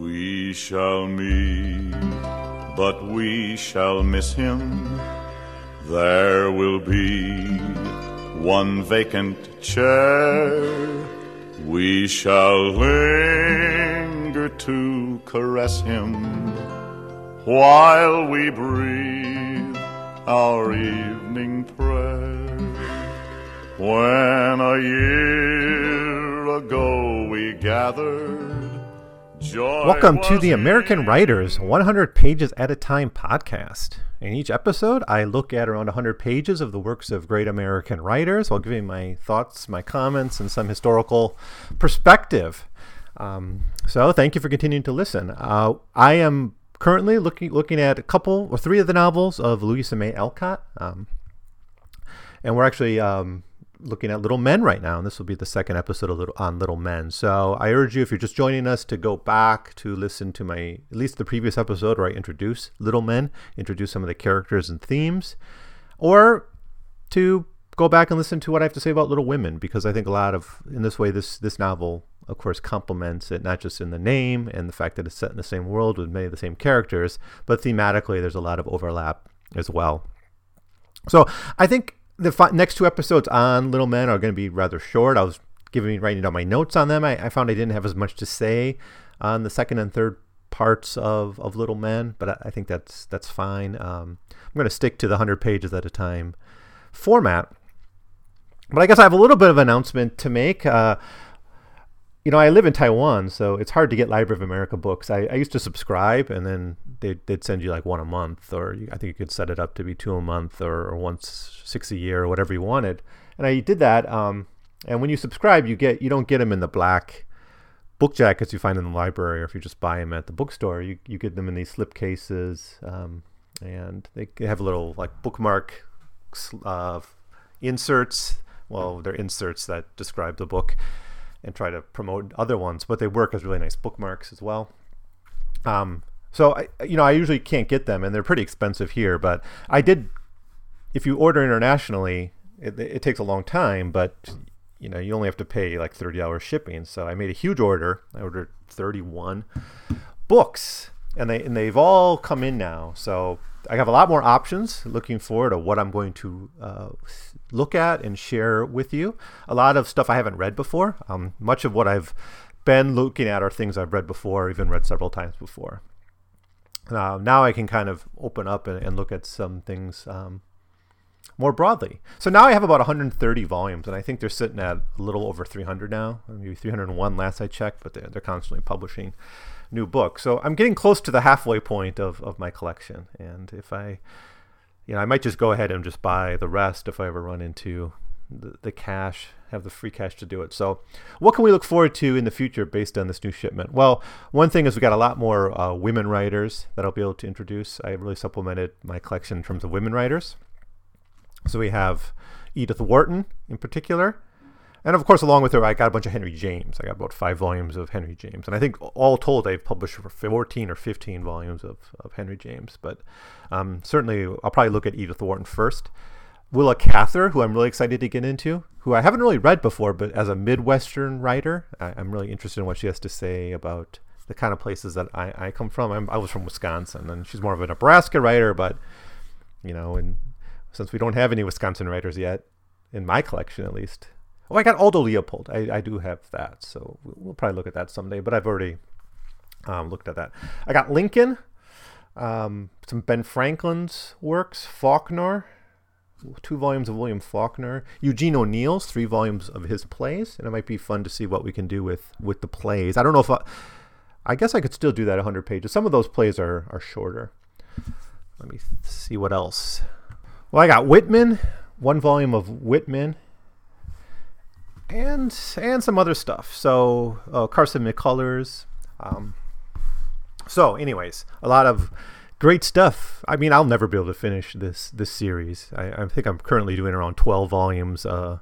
We shall meet, but we shall miss him. There will be one vacant chair. We shall linger to caress him while we breathe our evening prayer. When a year ago we gathered, joy Welcome to the American Writers 100 Pages at a Time podcast. In each episode, I look at around 100 pages of the works of great American writers while giving my thoughts, my comments, and some historical perspective. Um, so, thank you for continuing to listen. Uh, I am currently looking looking at a couple or three of the novels of Louisa May Alcott, um, and we're actually um, looking at Little Men right now, and this will be the second episode Little, on Little Men. So I urge you, if you're just joining us, to go back to listen to my at least the previous episode where I introduce Little Men, introduce some of the characters and themes, or to go back and listen to what I have to say about Little Women, because I think a lot of in this way this this novel. Of course, complements it not just in the name and the fact that it's set in the same world with many of the same characters, but thematically there's a lot of overlap as well. So I think the fi- next two episodes on Little Men are going to be rather short. I was giving writing down my notes on them. I, I found I didn't have as much to say on the second and third parts of, of Little Men, but I, I think that's that's fine. Um, I'm going to stick to the hundred pages at a time format. But I guess I have a little bit of announcement to make. Uh, you know, I live in Taiwan, so it's hard to get Library of America books. I, I used to subscribe, and then they'd, they'd send you like one a month, or I think you could set it up to be two a month, or, or once six a year, or whatever you wanted. And I did that. Um, and when you subscribe, you get you don't get them in the black book jackets you find in the library, or if you just buy them at the bookstore, you you get them in these slip cases, um, and they have a little like bookmark uh, inserts. Well, they're inserts that describe the book and try to promote other ones, but they work as really nice bookmarks as well. Um, so I, you know, I usually can't get them, and they're pretty expensive here. But I did. If you order internationally, it, it takes a long time, but you know, you only have to pay like thirty dollars shipping. So I made a huge order. I ordered thirty-one books, and they and they've all come in now. So I have a lot more options. Looking forward to what I'm going to uh, look at and share with you. A lot of stuff I haven't read before. Um, much of what I've been looking at are things I've read before, even read several times before. Uh, now I can kind of open up and, and look at some things um, more broadly. So now I have about 130 volumes, and I think they're sitting at a little over 300 now, maybe 301 last I checked, but they're, they're constantly publishing new books. So I'm getting close to the halfway point of, of my collection. And if I, you know, I might just go ahead and just buy the rest if I ever run into the, the cash, have the free cash to do it. So, what can we look forward to in the future based on this new shipment? Well, one thing is we got a lot more uh, women writers that I'll be able to introduce. I really supplemented my collection in terms of women writers. So we have Edith Wharton in particular. And of course, along with her, I got a bunch of Henry James. I got about five volumes of Henry James. And I think all told, I've published 14 or 15 volumes of, of Henry James. But um, certainly, I'll probably look at Edith Wharton first. Willa Cather, who I'm really excited to get into, who I haven't really read before, but as a Midwestern writer, I, am really interested in what she has to say about the kind of places that I, I come from. I'm, i was from Wisconsin, and she's more of a Nebraska writer, but, you know, and since we don't have any Wisconsin writers yet, in my collection at least, Oh, I got Aldo Leopold. I, I do have that, so we'll probably look at that someday. But I've already um, looked at that. I got Lincoln, um, some Ben Franklin's works, Faulkner, two volumes of William Faulkner, Eugene O'Neill's three volumes of his plays, and it might be fun to see what we can do with with the plays. I don't know if I, I guess I could still do that 100 pages. Some of those plays are are shorter. Let me see what else. Well, I got Whitman, one volume of Whitman and and some other stuff. So uh, Carson McCullers. Um, so, anyways, a lot of great stuff. I mean, I'll never be able to finish this this series. I, I think I'm currently doing around 12 volumes uh,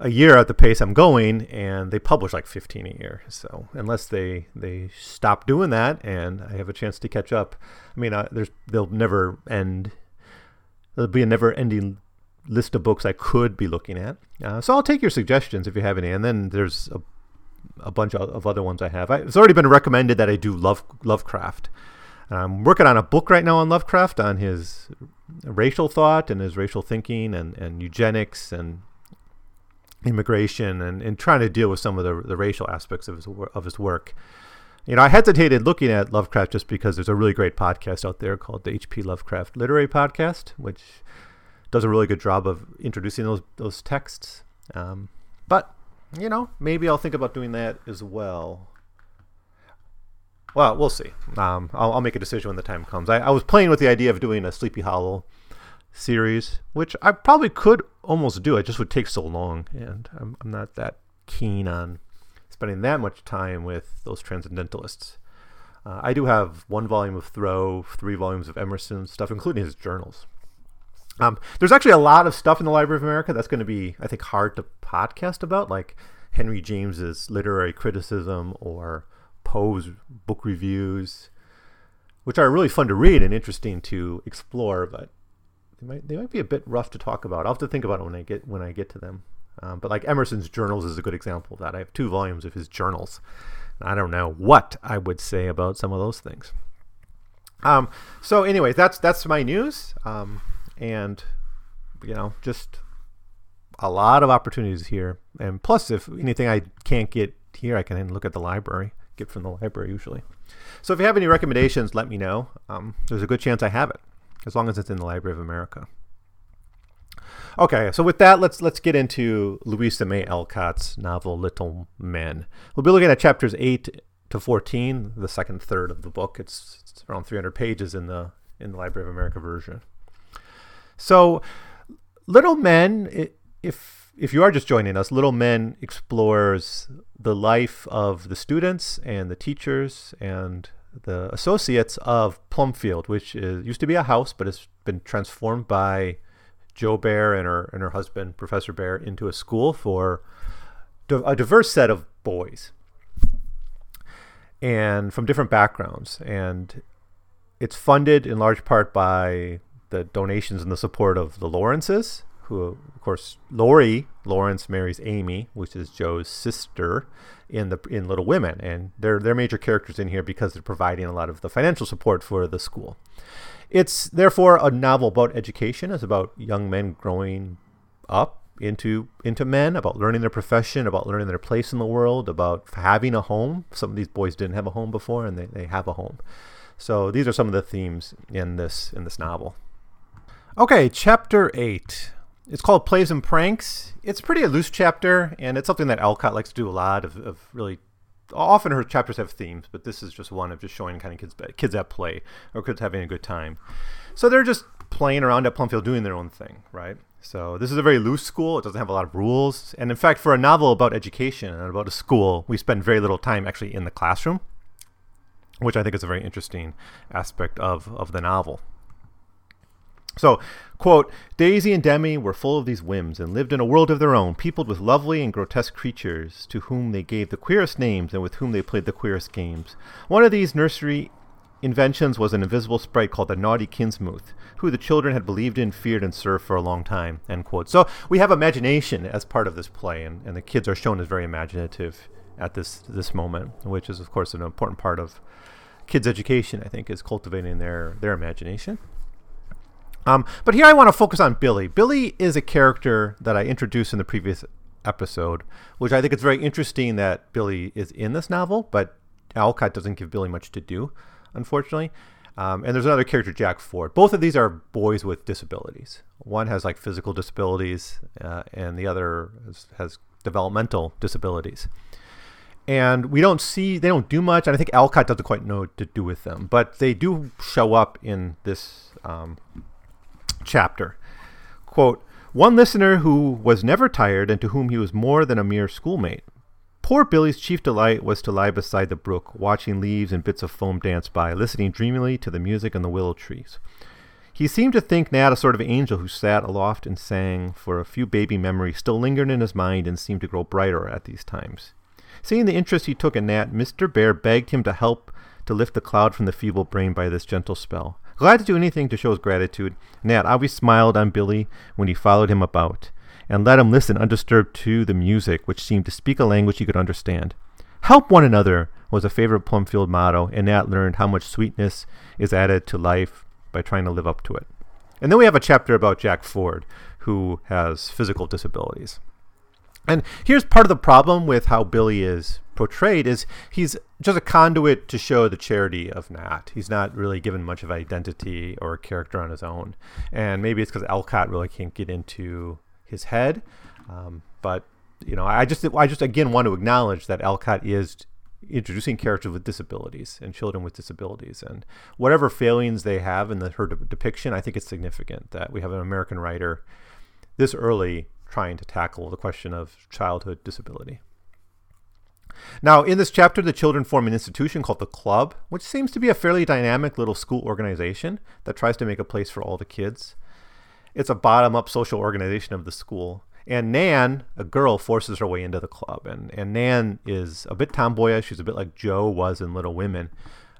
a year at the pace I'm going, and they publish like 15 a year. So unless they they stop doing that, and I have a chance to catch up, I mean, uh, there's they'll never end. There'll be a never-ending list of books I could be looking at. Uh, so I'll take your suggestions if you have any. And then there's a a bunch of, of other ones I have. I, it's already been recommended that I do Love Lovecraft. I'm working on a book right now on Lovecraft on his racial thought and his racial thinking and, and eugenics and immigration and, and trying to deal with some of the, the racial aspects of his, of his work. You know, I hesitated looking at Lovecraft just because there's a really great podcast out there called the H.P. Lovecraft Literary Podcast, which does a really good job of introducing those those texts. Um, but you know, maybe I'll think about doing that as well. Well, we'll see. Um, I'll, I'll, make a decision when the time comes. I, I, was playing with the idea of doing a Sleepy Hollow series, which I probably could almost do. It just would take so long, and I'm, I'm not that keen on spending that much time with those transcendentalists. Uh, I do have one volume of Thoreau, three volumes of Emerson stuff, including his journals. Um, there's actually a lot of stuff in the Library of America that's going to be, I think, hard to podcast about, like Henry James's literary criticism or Poe's book reviews, which are really fun to read and interesting to explore, but they might they might be a bit rough to talk about. I'll have to think about it when I get when I get to them. Um, but like Emerson's journals is a good example of that. I have two volumes of his journals. I don't know what I would say about some of those things. Um, so anyway, that's that's my news, um, and you know, just a lot of opportunities here. And plus, if anything I can't get here, I can look at the library get from the library usually. So if you have any recommendations, let me know. Um, there's a good chance I have it, as long as it's in the Library of America. Okay, so with that, let's let's get into Louisa May Alcott's novel Little Men. We'll be looking at chapters eight to fourteen, the second third of the book. It's, it's around 300 pages in the in the Library of America version. So, Little Men, if if you are just joining us, Little Men explores the life of the students and the teachers and the associates of Plumfield, which is, used to be a house, but has been transformed by Jo Bhaer and her and her husband, Professor Bhaer, into a school for a diverse set of boys and from different backgrounds. And it's funded in large part by the donations and the support of the Laurences, who, of course, Laurie Laurence marries Amy, which is Jo's sister in the in Little Women, and they're they're major characters in here because they're providing a lot of the financial support for the school. It's therefore a novel about education. It's about young men growing up into into men, about learning their profession, about learning their place in the world, about having a home. Some of these boys didn't have a home before, and they, they have a home. So these are some of the themes in this in this novel. Okay, chapter eight. It's called Plays and Pranks. It's pretty a loose chapter, and it's something that Alcott likes to do a lot of, of really. Often her chapters have themes, but this is just one of just showing kind of kids kids at play or kids having a good time. So they're just playing around at Plumfield doing their own thing, right? So this is a very loose school. It doesn't have a lot of rules, and in fact, for a novel about education and about a school, we spend very little time actually in the classroom, which I think is a very interesting aspect of of the novel. So, quote, Daisy and Demi were full of these whims and lived in a world of their own, peopled with lovely and grotesque creatures to whom they gave the queerest names and with whom they played the queerest games. One of these nursery inventions was an invisible sprite called the Naughty Kitty-mouse, who the children had believed in, feared, and served for a long time. End quote. So we have imagination as part of this play, and, and the kids are shown as very imaginative at this this moment, which is of course an important part of kids' education. I think is cultivating their their imagination. Um, but here I want to focus on Billy. Billy is a character that I introduced in the previous episode, which I think it's very interesting that Billy is in this novel, but Alcott doesn't give Billy much to do, unfortunately. Um, and there's another character, Jack Ford. Both of these are boys with disabilities. One has like physical disabilities, uh, and the other has, has, developmental disabilities. And we don't see, they don't do much, and I think Alcott doesn't quite know what to do with them, but they do show up in this um, chapter. Quote, one listener who was never tired and to whom he was more than a mere schoolmate. Poor Billy's chief delight was to lie beside the brook, watching leaves and bits of foam dance by, listening dreamily to the music in the willow trees. He seemed to think Nat a sort of angel who sat aloft and sang, for a few baby memories still lingered in his mind and seemed to grow brighter at these times. Seeing the interest he took in Nat, Mr. Bhaer begged him to help to lift the cloud from the feeble brain by this gentle spell. Glad to do anything to show his gratitude, Nat always smiled on Billy when he followed him about, and let him listen undisturbed to the music, which seemed to speak a language he could understand. Help one another was a favorite Plumfield motto, and Nat learned how much sweetness is added to life by trying to live up to it. And then we have a chapter about Jack Ford, who has physical disabilities. And here's part of the problem with how Billy is portrayed is he's just a conduit to show the charity of Nat. He's not really given much of identity or character on his own. And maybe it's because Alcott really can't get into his head. Um, but you know, I just I just again want to acknowledge that Alcott is introducing characters with disabilities and children with disabilities and whatever failings they have in the, her de- depiction i think it's significant that we have an american writer this early trying to tackle the question of childhood disability now in this chapter the children form an institution called the club which seems to be a fairly dynamic little school organization that tries to make a place for all the kids it's a bottom-up social organization of the school and Nan, a girl, forces her way into the club. And, and Nan is a bit tomboyish. She's a bit like Jo was in Little Women.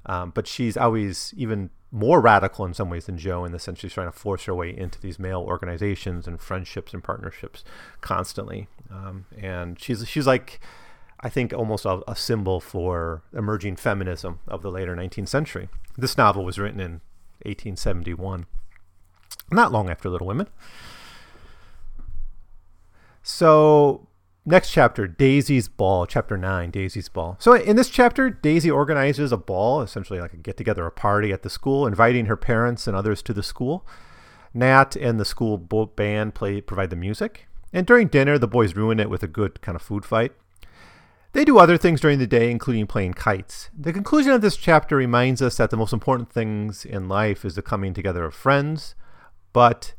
Um, but she's always even more radical in some ways than Jo in the sense she's trying to force her way into these male organizations and friendships and partnerships constantly. Um, and she's, she's like, I think, almost a, a symbol for emerging feminism of the later 19th century. This novel was written in 1871, not long after Little Women. So next chapter, Daisy's Ball, chapter nine, Daisy's Ball. So in this chapter, Daisy organizes a ball, essentially like a get together, a party at the school, inviting her parents and others to the school. Nat and the school band play provide the music, and during dinner, the boys ruin it with a good kind of food fight. They do other things during the day, including playing kites. The conclusion of this chapter reminds us that the most important things in life is the coming together of friends, but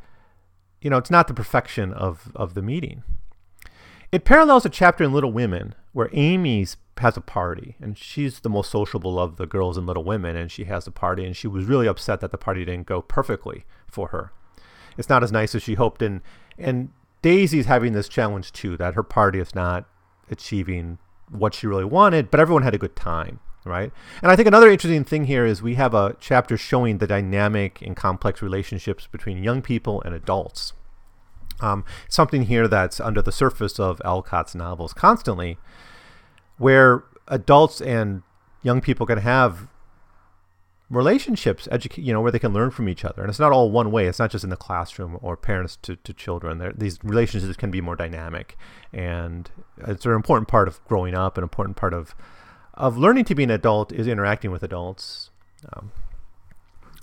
you know, it's not the perfection of, of the meeting. It parallels a chapter in Little Women where Amy's has a party and she's the most sociable of the girls in Little Women and she has a party and she was really upset that the party didn't go perfectly for her. It's not as nice as she hoped and and Daisy's having this challenge too that her party is not achieving what she really wanted, but everyone had a good time, right? And I think another interesting thing here is we have a chapter showing the dynamic and complex relationships between young people and adults. Um, something here that's under the surface of Alcott's novels constantly, where adults and young people can have relationships, you know, where they can learn from each other. And it's not all one way. It's not just in the classroom or parents to, to children. They're, these relationships can be more dynamic. And it's an important part of growing up, an important part of, of learning to be an adult is interacting with adults. Um,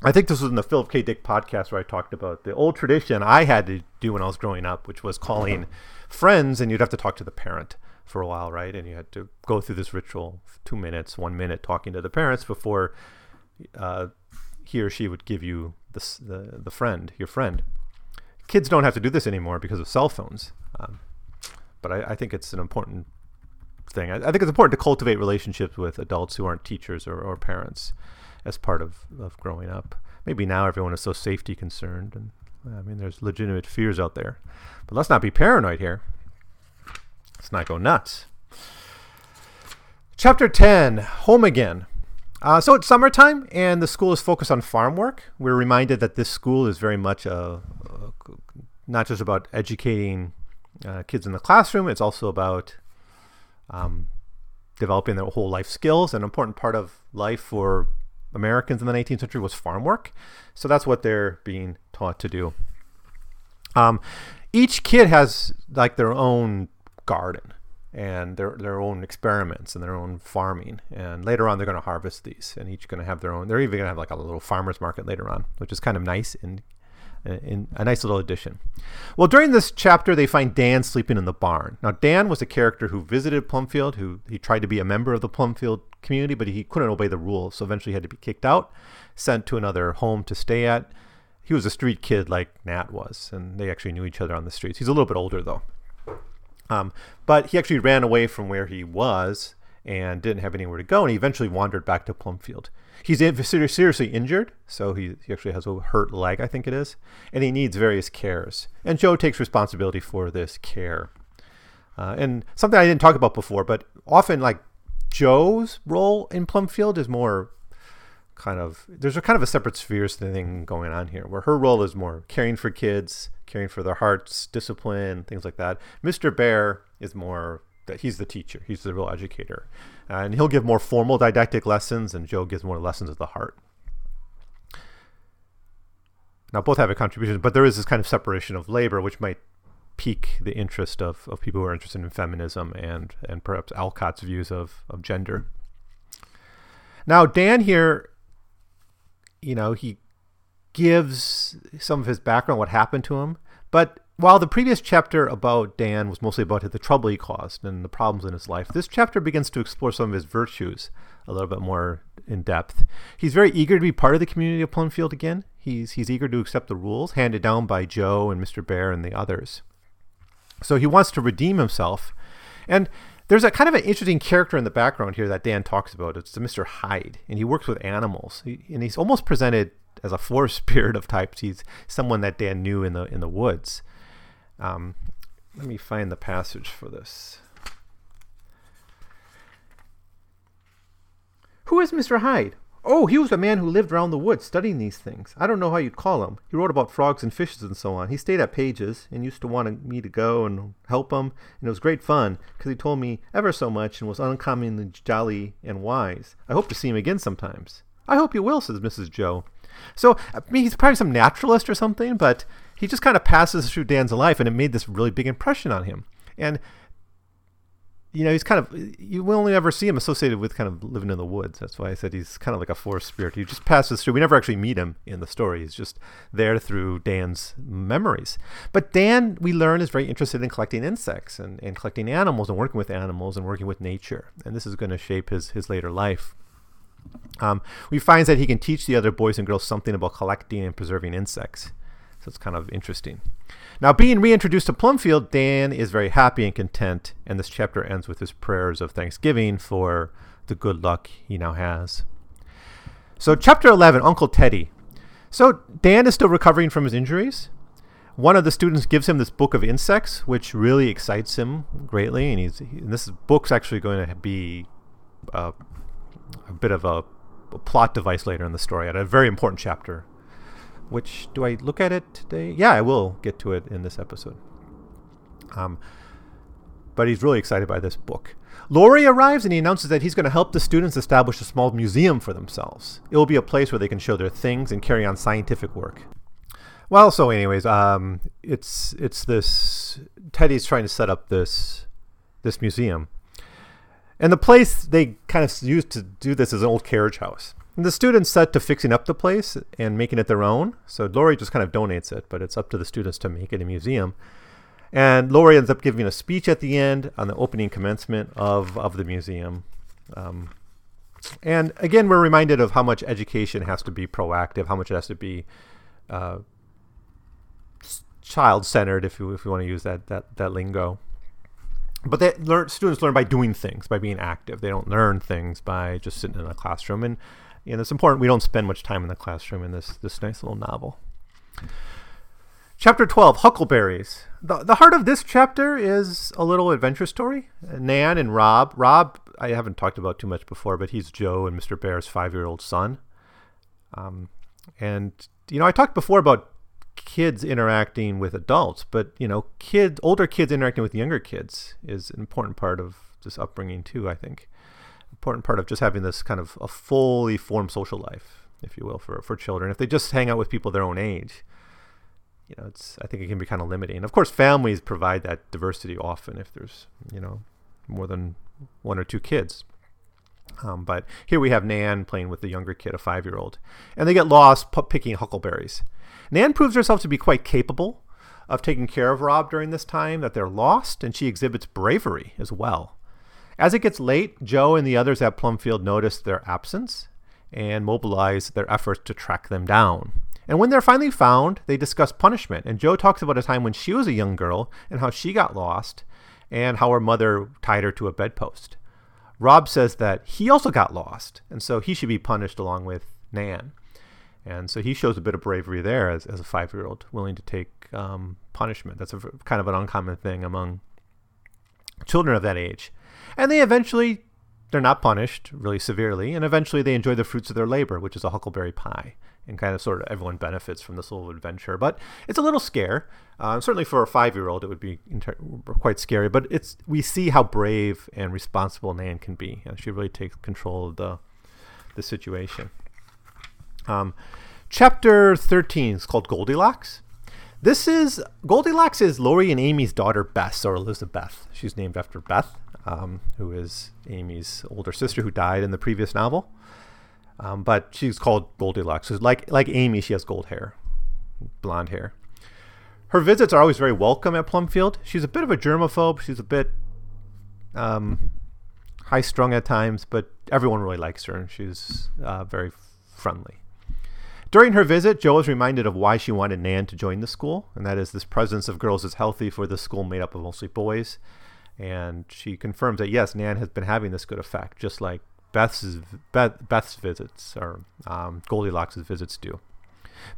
I think this was in the Philip K. Dick podcast where I talked about the old tradition I had to do when I was growing up, which was calling friends, and you'd have to talk to the parent for a while, right? And you had to go through this ritual, two minutes, one minute, talking to the parents before uh, he or she would give you the, the, the friend, your friend. Kids don't have to do this anymore because of cell phones, um, but I, I, think it's an important thing. I, I, think it's important to cultivate relationships with adults who aren't teachers or, or parents as part of, of growing up. Maybe now everyone is so safety concerned, and I mean, there's legitimate fears out there. But let's not be paranoid here. Let's not go nuts. Chapter 10 Home Again. Uh, so it's summertime, and the school is focused on farm work. We're reminded that this school is very much a, a not just about educating uh, kids in the classroom, it's also about um, developing their whole life skills. An important part of life for Americans in the 19th century was farm work. So that's what they're being taught to do. Um, each kid has like their own garden and their their own experiments and their own farming. And later on, they're going to harvest these, and each going to have their own. They're even going to have like a little farmers market later on, which is kind of nice and in a nice little addition. Well, during this chapter, they find Dan sleeping in the barn. Now, Dan was a character who visited Plumfield, who he tried to be a member of the Plumfield community, but he couldn't obey the rules, so eventually he had to be kicked out, sent to another home to stay at. He was a street kid like Nat was, and they actually knew each other on the streets. He's a little bit older though. Um, but he actually ran away from where he was and didn't have anywhere to go, and he eventually wandered back to Plumfield. He's seriously injured, so he, he actually has a hurt leg, I think it is, and he needs various cares. And Jo takes responsibility for this care. Uh, and something I didn't talk about before, but often like Jo's role in Plumfield is more kind of there's a kind of a separate spheres thing going on here, where her role is more caring for kids, caring for their hearts, discipline, things like that. Mr. Bhaer is more that he's the teacher, he's the real educator, and he'll give more formal didactic lessons, and Jo gives more lessons of the heart. Now, both have a contribution, but there is this kind of separation of labor, which might pique the interest of, of people who are interested in feminism and, and perhaps Alcott's views of, of gender. Now, Dan here, you know, he gives some of his background, what happened to him, but while the previous chapter about Dan was mostly about the trouble he caused and the problems in his life, this chapter begins to explore some of his virtues a little bit more in depth. He's very eager to be part of the community of Plumfield again. He's, he's eager to accept the rules handed down by Jo and Mr. Bhaer and the others. So he wants to redeem himself. And there's a kind of an interesting character in the background here that Dan talks about. It's Mr. Hyde, and he works with animals. He, and he's almost presented as a forest spirit of types. He's someone that Dan knew in the in the woods. Um, let me find the passage for this. Who is Mr. Hyde? Oh, he was a man who lived around the woods studying these things. I don't know how you'd call him. He wrote about frogs and fishes and so on. He stayed at Page's and used to want me to go and help him, and it was great fun because he told me ever so much and was uncommonly jolly and wise. I hope to see him again sometimes. I hope you will, says Mrs. Jo. So, I mean, he's probably some naturalist or something, but he just kind of passes through Dan's life, and it made this really big impression on him. And you know, he's kind of you only ever see him associated with kind of living in the woods. That's why I said he's kind of like a forest spirit. He just passes through. We never actually meet him in the story. He's just there through Dan's memories. But Dan, we learn, is very interested in collecting insects and, and collecting animals and working with animals and working with nature. And this is going to shape his his later life. Um, we find that he can teach the other boys and girls something about collecting and preserving insects. So it's kind of interesting. Now, being reintroduced to Plumfield, Dan is very happy and content, and this chapter ends with his prayers of thanksgiving for the good luck he now has. So, chapter 11 Uncle Teddy. So, Dan is still recovering from his injuries. One of the students gives him this book of insects, which really excites him greatly. And, he's, and this book's actually going to be uh, a bit of a, a plot device later in the story at a very important chapter which do I look at it today? Yeah, I will get to it in this episode. Um, but he's really excited by this book. Laurie arrives and he announces that he's going to help the students establish a small museum for themselves. It will be a place where they can show their things and carry on scientific work. Well, so anyways, um, it's it's this Teddy's trying to set up this this museum, and the place they kind of used to do this is an old carriage house. And the students set to fixing up the place and making it their own. So Laurie just kind of donates it, but it's up to the students to make it a museum. And Laurie ends up giving a speech at the end on the opening commencement of, of the museum. Um, and again, we're reminded of how much education has to be proactive, how much it has to be uh, child-centered, if you if you want to use that that that lingo. But they learn, students learn by doing things, by being active. They don't learn things by just sitting in a classroom. And and it's important we don't spend much time in the classroom in this this nice little novel. Chapter 12 Huckleberries. The, the heart of this chapter is a little adventure story. Nan and Rob. Rob, I haven't talked about too much before, but he's Jo and Mr. Bhaer's five year old son. Um, and, you know, I talked before about kids interacting with adults, but, you know, kids, older kids interacting with younger kids is an important part of this upbringing, too, I think important part of just having this kind of a fully formed social life, if you will, for, for children. If they just hang out with people their own age, you know, it's I think it can be kind of limiting. Of course, families provide that diversity often if there's you know more than one or two kids. Um, but here we have Nan playing with the younger kid, a five-year-old, and they get lost p- picking huckleberries. Nan proves herself to be quite capable of taking care of Rob during this time that they're lost, and she exhibits bravery as well. As it gets late, Jo and the others at Plumfield notice their absence and mobilize their efforts to track them down. And when they're finally found, they discuss punishment. And Jo talks about a time when she was a young girl and how she got lost and how her mother tied her to a bedpost. Rob says that he also got lost, and so he should be punished along with Nan. And so he shows a bit of bravery there as, as a five year old, willing to take um, punishment. That's a, kind of an uncommon thing among children of that age. And they eventually they're not punished really severely, and eventually they enjoy the fruits of their labor, which is a huckleberry pie. And kind of sort of everyone benefits from this little adventure. But it's a little scare. Uh, certainly for a five year old, it would be inter- quite scary. But it's we see how brave and responsible Nan can be. And she really takes control of the, the situation. Um, chapter 13 is called Goldilocks. This is Goldilocks is Laurie and Amy's daughter Bess or Elizabeth. She's named after Beth, um, who is Amy's older sister who died in the previous novel. Um, but she's called Goldilocks. So like like Amy, she has gold hair, blonde hair. Her visits are always very welcome at Plumfield. She's a bit of a germaphobe. She's a bit um, high strung at times, but everyone really likes her, and she's uh, very friendly. During her visit, Jo is reminded of why she wanted Nan to join the school, and that is this presence of girls is healthy for the school made up of mostly boys. And she confirms that yes, Nan has been having this good effect, just like Beth's Beth, Beth's visits or um, Goldilocks' visits do.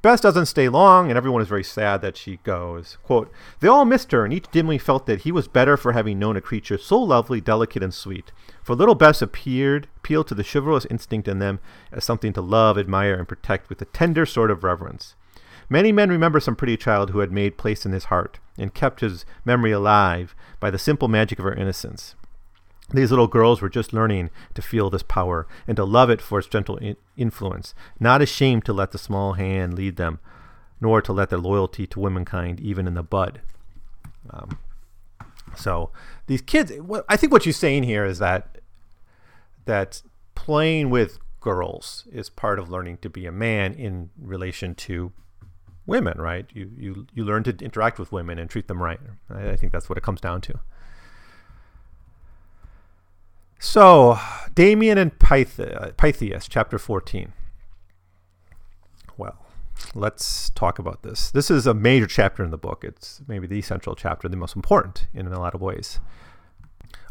Bess doesn't stay long, and everyone is very sad that she goes. Quote, They all missed her, and each dimly felt that he was better for having known a creature so lovely, delicate, and sweet. For little Bess appeared, appealed to the chivalrous instinct in them as something to love, admire, and protect with a tender sort of reverence. Many men remember some pretty child who had made place in his heart, and kept his memory alive by the simple magic of her innocence. These little girls were just learning to feel this power and to love it for its gentle in- influence, not ashamed to let the small hand lead them, nor to let their loyalty to womankind even in the bud. Um, so these kids, I think what you're saying here is that that playing with girls is part of learning to be a man in relation to women, right? You you you learn to interact with women and treat them right. I, I think that's what it comes down to. So, Damon and Pythias, chapter 14. Well, let's talk about this. This is a major chapter in the book. It's maybe the central chapter, the most important in a lot of ways.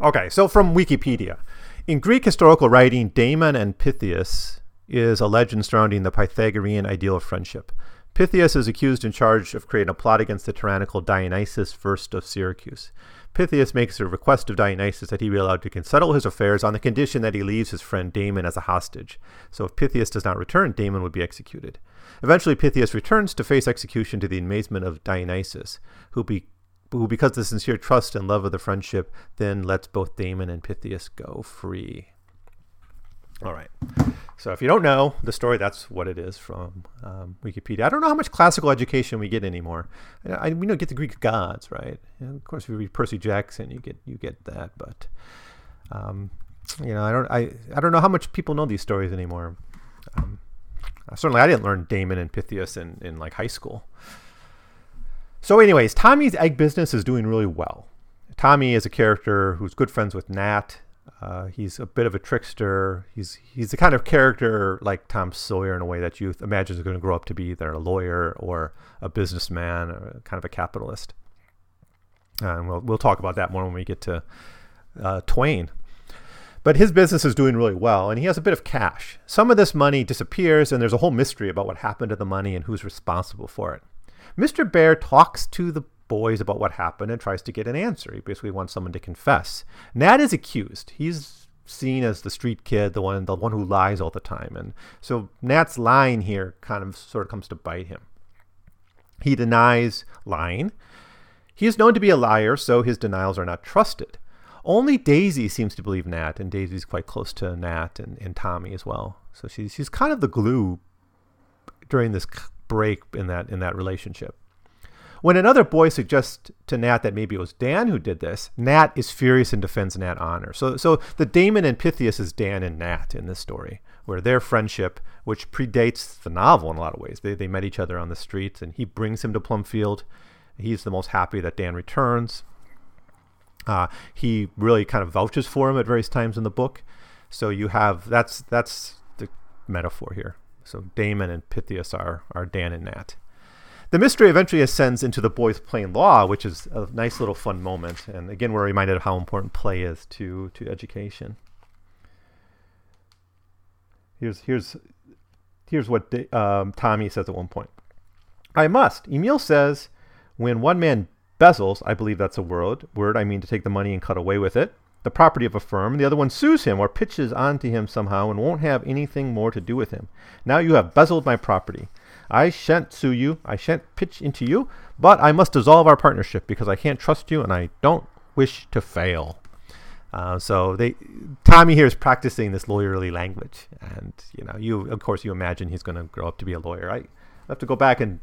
Okay, so from Wikipedia. In Greek historical writing, Damon and Pythias is a legend surrounding the Pythagorean ideal of friendship. Pythias is accused and charged of creating a plot against the tyrannical Dionysius I of Syracuse. Pythias makes a request of Dionysus that he be allowed to settle his affairs on the condition that he leaves his friend Damon as a hostage. So if Pythias does not return, Damon would be executed. Eventually, Pythias returns to face execution to the amazement of Dionysus, who, be, who because of the sincere trust and love of the friendship, then lets both Damon and Pythias go free. All right. So if you don't know the story, that's what it is from um, Wikipedia. I don't know how much classical education we get anymore. I, I we don't get the Greek gods, right? And of course, if you read Percy Jackson, you get you get that. But um, you know, I don't I, I don't know how much people know these stories anymore. Um, certainly, I didn't learn Damon and Pythias in, in like high school. So, anyways, Tommy's egg business is doing really well. Tommy is a character who's good friends with Nat uh, he's a bit of a trickster. He's he's the kind of character like Tom Sawyer in a way that you imagine is going to grow up to be either a lawyer or a businessman or kind of a capitalist. And we'll we'll talk about that more when we get to uh, Twain. But his business is doing really well, and he has a bit of cash. Some of this money disappears, and there's a whole mystery about what happened to the money and who's responsible for it. Mr. Bhaer talks to the boys about what happened and tries to get an answer. He basically wants someone to confess. Nat is accused. He's seen as the street kid, the one the one who lies all the time. And so Nat's lying here kind of sort of comes to bite him. He denies lying. He is known to be a liar, so his denials are not trusted. Only Daisy seems to believe Nat, and Daisy's quite close to Nat and, and Tommy as well. So she's she's kind of the glue during this break in that in that relationship. When another boy suggests to Nat that maybe it was Dan who did this, Nat is furious and defends Nat honor. So, so the Damon and Pythias is Dan and Nat in this story, where their friendship, which predates the novel in a lot of ways, they, they met each other on the streets and he brings him to Plumfield. He's the most happy that Dan returns. Uh, he really kind of vouches for him at various times in the book. So you have that's that's the metaphor here. So Damon and Pythias are are Dan and Nat. The mystery eventually ascends into the boys playing law, which is a nice little fun moment. And again, we're reminded of how important play is to, to education. Here's, here's, here's what um, Tommy says at one point. I must. Emil says, when one man bezels, I believe that's a word, word, I mean to take the money and cut away with it. the property of a firm, the other one sues him or pitches onto him somehow and won't have anything more to do with him. Now you have bezzled my property. I shan't sue you, I shan't pitch into you, but I must dissolve our partnership because I can't trust you and I don't wish to fail. Uh, so they, Tommy here is practicing this lawyerly language, and you know, you of course you imagine he's going to grow up to be a lawyer. I have to go back and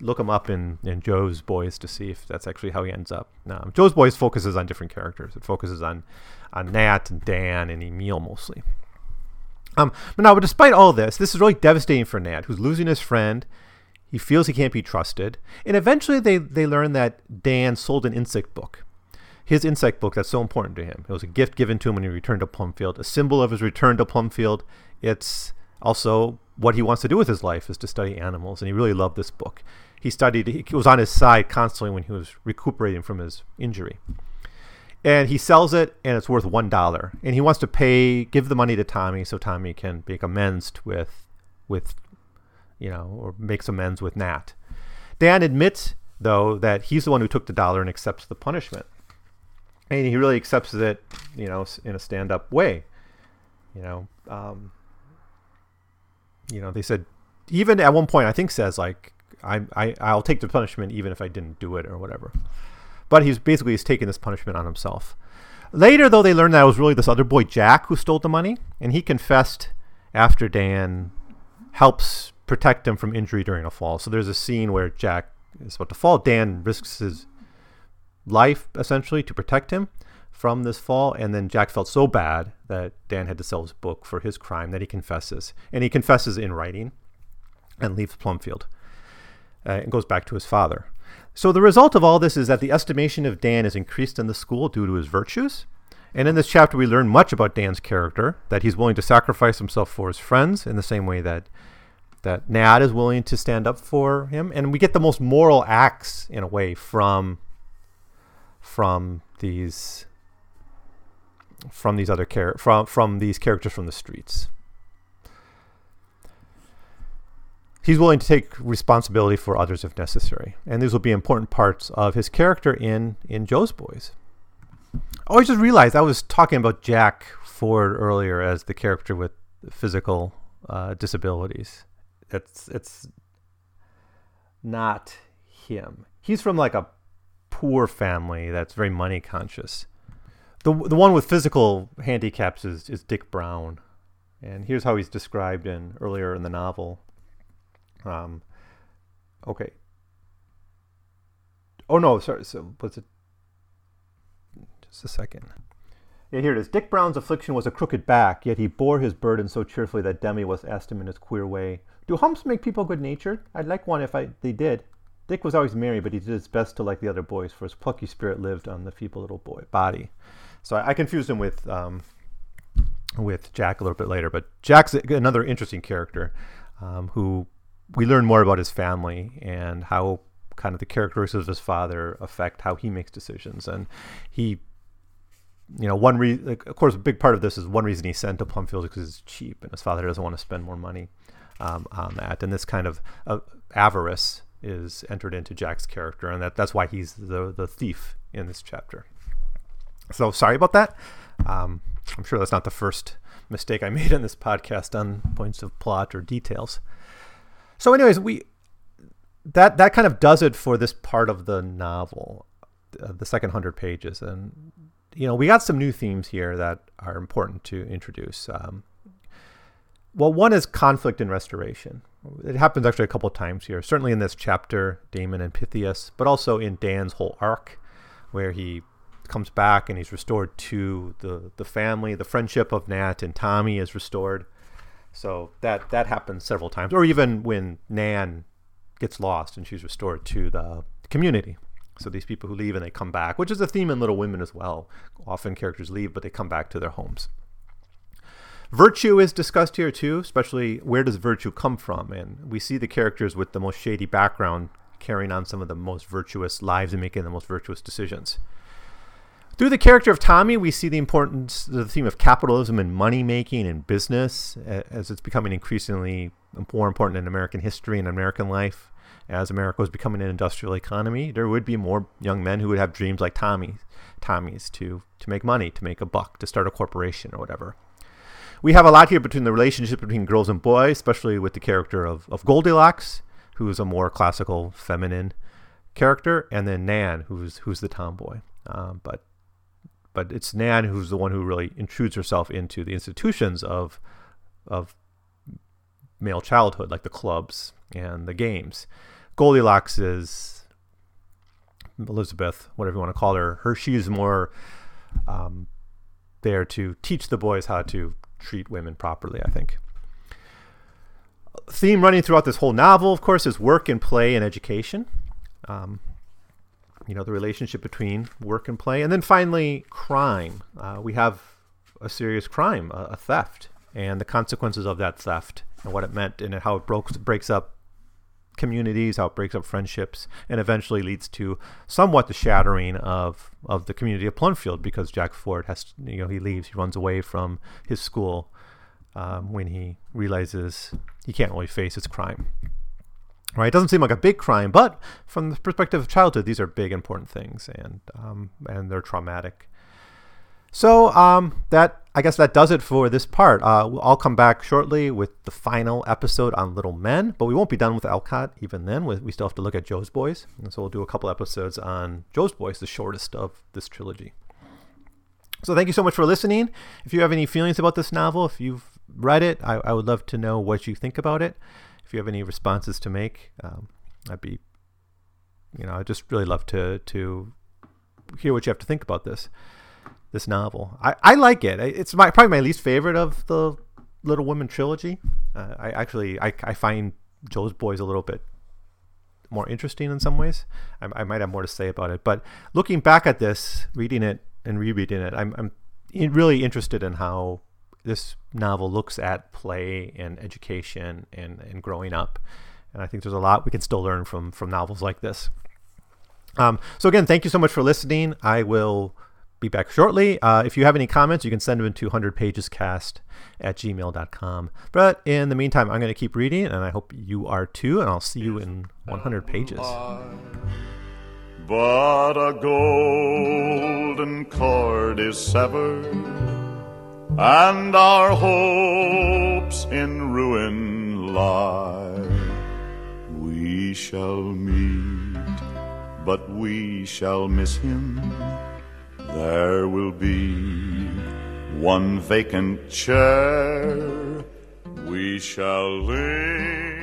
look him up in, in Jo's Boys to see if that's actually how he ends up. No, Jo's Boys focuses on different characters. It focuses on on Nat and Dan and Emil mostly. Um, but now, but despite all this, this is really devastating for Nat, who's losing his friend. He feels he can't be trusted, and eventually they they learn that Dan sold an insect book. His insect book that's so important to him. It was a gift given to him when he returned to Plumfield, a symbol of his return to Plumfield. It's also what he wants to do with his life is to study animals, and he really loved this book. He studied; he was on his side constantly when he was recuperating from his injury and he sells it and it's worth one dollar. And he wants to pay give the money to tommy so tommy can make amends with with you know or makes amends with nat. Dan admits though that he's the one who took the dollar and accepts the punishment. And he really accepts it you know in a stand-up way. You know um, you know they said even at one point i think says like I, I i'll take the punishment even if i didn't do it or whatever but he's basically he's taking this punishment on himself. Later, though, they learned that it was really this other boy, Jack, who stole the money, and he confessed after Dan helps protect him from injury during a fall. So there's a scene where Jack is about to fall. Dan risks his life essentially to protect him from this fall, and then Jack felt so bad that Dan had to sell his book for his crime that he confesses, and he confesses in writing, and leaves Plumfield, uh, and goes back to his father. So the result of all this is that the estimation of Dan is increased in the school due to his virtues. And in this chapter, we learn much about Dan's character, that he's willing to sacrifice himself for his friends in the same way that that Nat is willing to stand up for him. And we get the most moral acts in a way from from these from these other char- from from these characters from the streets. He's willing to take responsibility for others if necessary. And these will be important parts of his character in, in Jo's Boys. Oh, I just realized I was talking about Jack Ford earlier as the character with physical uh, disabilities. It's it's not him. He's from like a poor family that's very money conscious. The the one with physical handicaps is, is Dick Brown. And here's how he's described in earlier in the novel. Um, okay. Oh no, sorry. So was it? Just a second. Yeah, here it is. Dick Brown's affliction was a crooked back, yet he bore his burden so cheerfully that Demi was asked him in his queer way, "Do humps make people good-natured? I'd like one if I they did." Dick was always merry, but he did his best to like the other boys, for his plucky spirit lived on the feeble little boy body. So I, I confused him with um, with Jack a little bit later, but Jack's another interesting character um, who we learn more about his family and how kind of the characteristics of his father affect how he makes decisions. And he, you know, one reason, of course, a big part of this is one reason he sent to Plumfield because it's cheap and his father doesn't want to spend more money um, on that. And this kind of uh, avarice is entered into Jack's character, and that, that's why he's the, the thief in this chapter. So sorry about that. Um, I'm sure that's not the first mistake I made in this podcast on points of plot or details. So, anyways, we that that kind of does it for this part of the novel, uh, the second hundred pages, and you know we got some new themes here that are important to introduce. Um, well, one is conflict and restoration. It happens actually a couple times here. Certainly in this chapter, Damon and Pythias, but also in Dan's whole arc, where he comes back and he's restored to the the family. The friendship of Nat and Tommy is restored. So that that happens several times, or even when Nan gets lost and she's restored to the community. So these people who leave and they come back, which is a theme in Little Women as well. Often characters leave, but they come back to their homes. Virtue is discussed here too, especially where does virtue come from? And we see the characters with the most shady background carrying on some of the most virtuous lives and making the most virtuous decisions. Through the character of Tommy, we see the importance, of the theme of capitalism and money making and business as it's becoming increasingly more important in American history and American life. as America was becoming an industrial economy, there would be more young men who would have dreams like Tommy, Tommy's to to make money, to make a buck, to start a corporation or whatever. We have a lot here between the relationship between girls and boys, especially with the character of, of Goldilocks, who is a more classical feminine character, and then Nan, who's who's the tomboy. Um, but but it's Nan who's the one who really intrudes herself into the institutions of of male childhood, like the clubs and the games. Goldilocks is Elizabeth, whatever you want to call her. Her she's more um, there to teach the boys how to treat women properly. I think. Theme running throughout this whole novel, of course, is work and play and education. Um, you know, the relationship between work and play, and then finally, crime. Uh, we have a serious crime, a, a theft, and the consequences of that theft and what it meant and how it broke, breaks up communities, how it breaks up friendships, and eventually leads to somewhat the shattering of of the community of Plumfield because Jack Ford has you know he leaves, he runs away from his school um, when he realizes he can't really face his crime. Right, it doesn't seem like a big crime, but from the perspective of childhood, these are big, important things, and um, and they're traumatic. So um, that I guess that does it for this part. Uh, I'll come back shortly with the final episode on Little Men, but we won't be done with Alcott even then. We still have to look at Jo's Boys, and so we'll do a couple episodes on Jo's Boys, the shortest of this trilogy. So thank you so much for listening. If you have any feelings about this novel, if you've read it, I, I would love to know what you think about it. You have any responses to make, um, I'd be, you know, I'd just really love to to hear what you have to think about this this novel. I, I like it. It's my probably my least favorite of the Little Women trilogy. Uh, I actually I, I find Jo's Boys a little bit more interesting in some ways. I, I, might have more to say about it, but looking back at this, reading it and rereading it, I'm, I'm really interested in how this novel looks at play and education and, and growing up. And I think there's a lot we can still learn from from novels like this. Um, so again, thank you so much for listening. I will be back shortly. Uh, if you have any comments, you can send them to 100pagescast at gmail.com. But in the meantime, I'm going to keep reading, and I hope you are too, and I'll see you in 100 pages. But a golden cord is severed, and our hopes in ruin lie. We shall meet, but we shall miss him there will be one vacant chair. We shall live.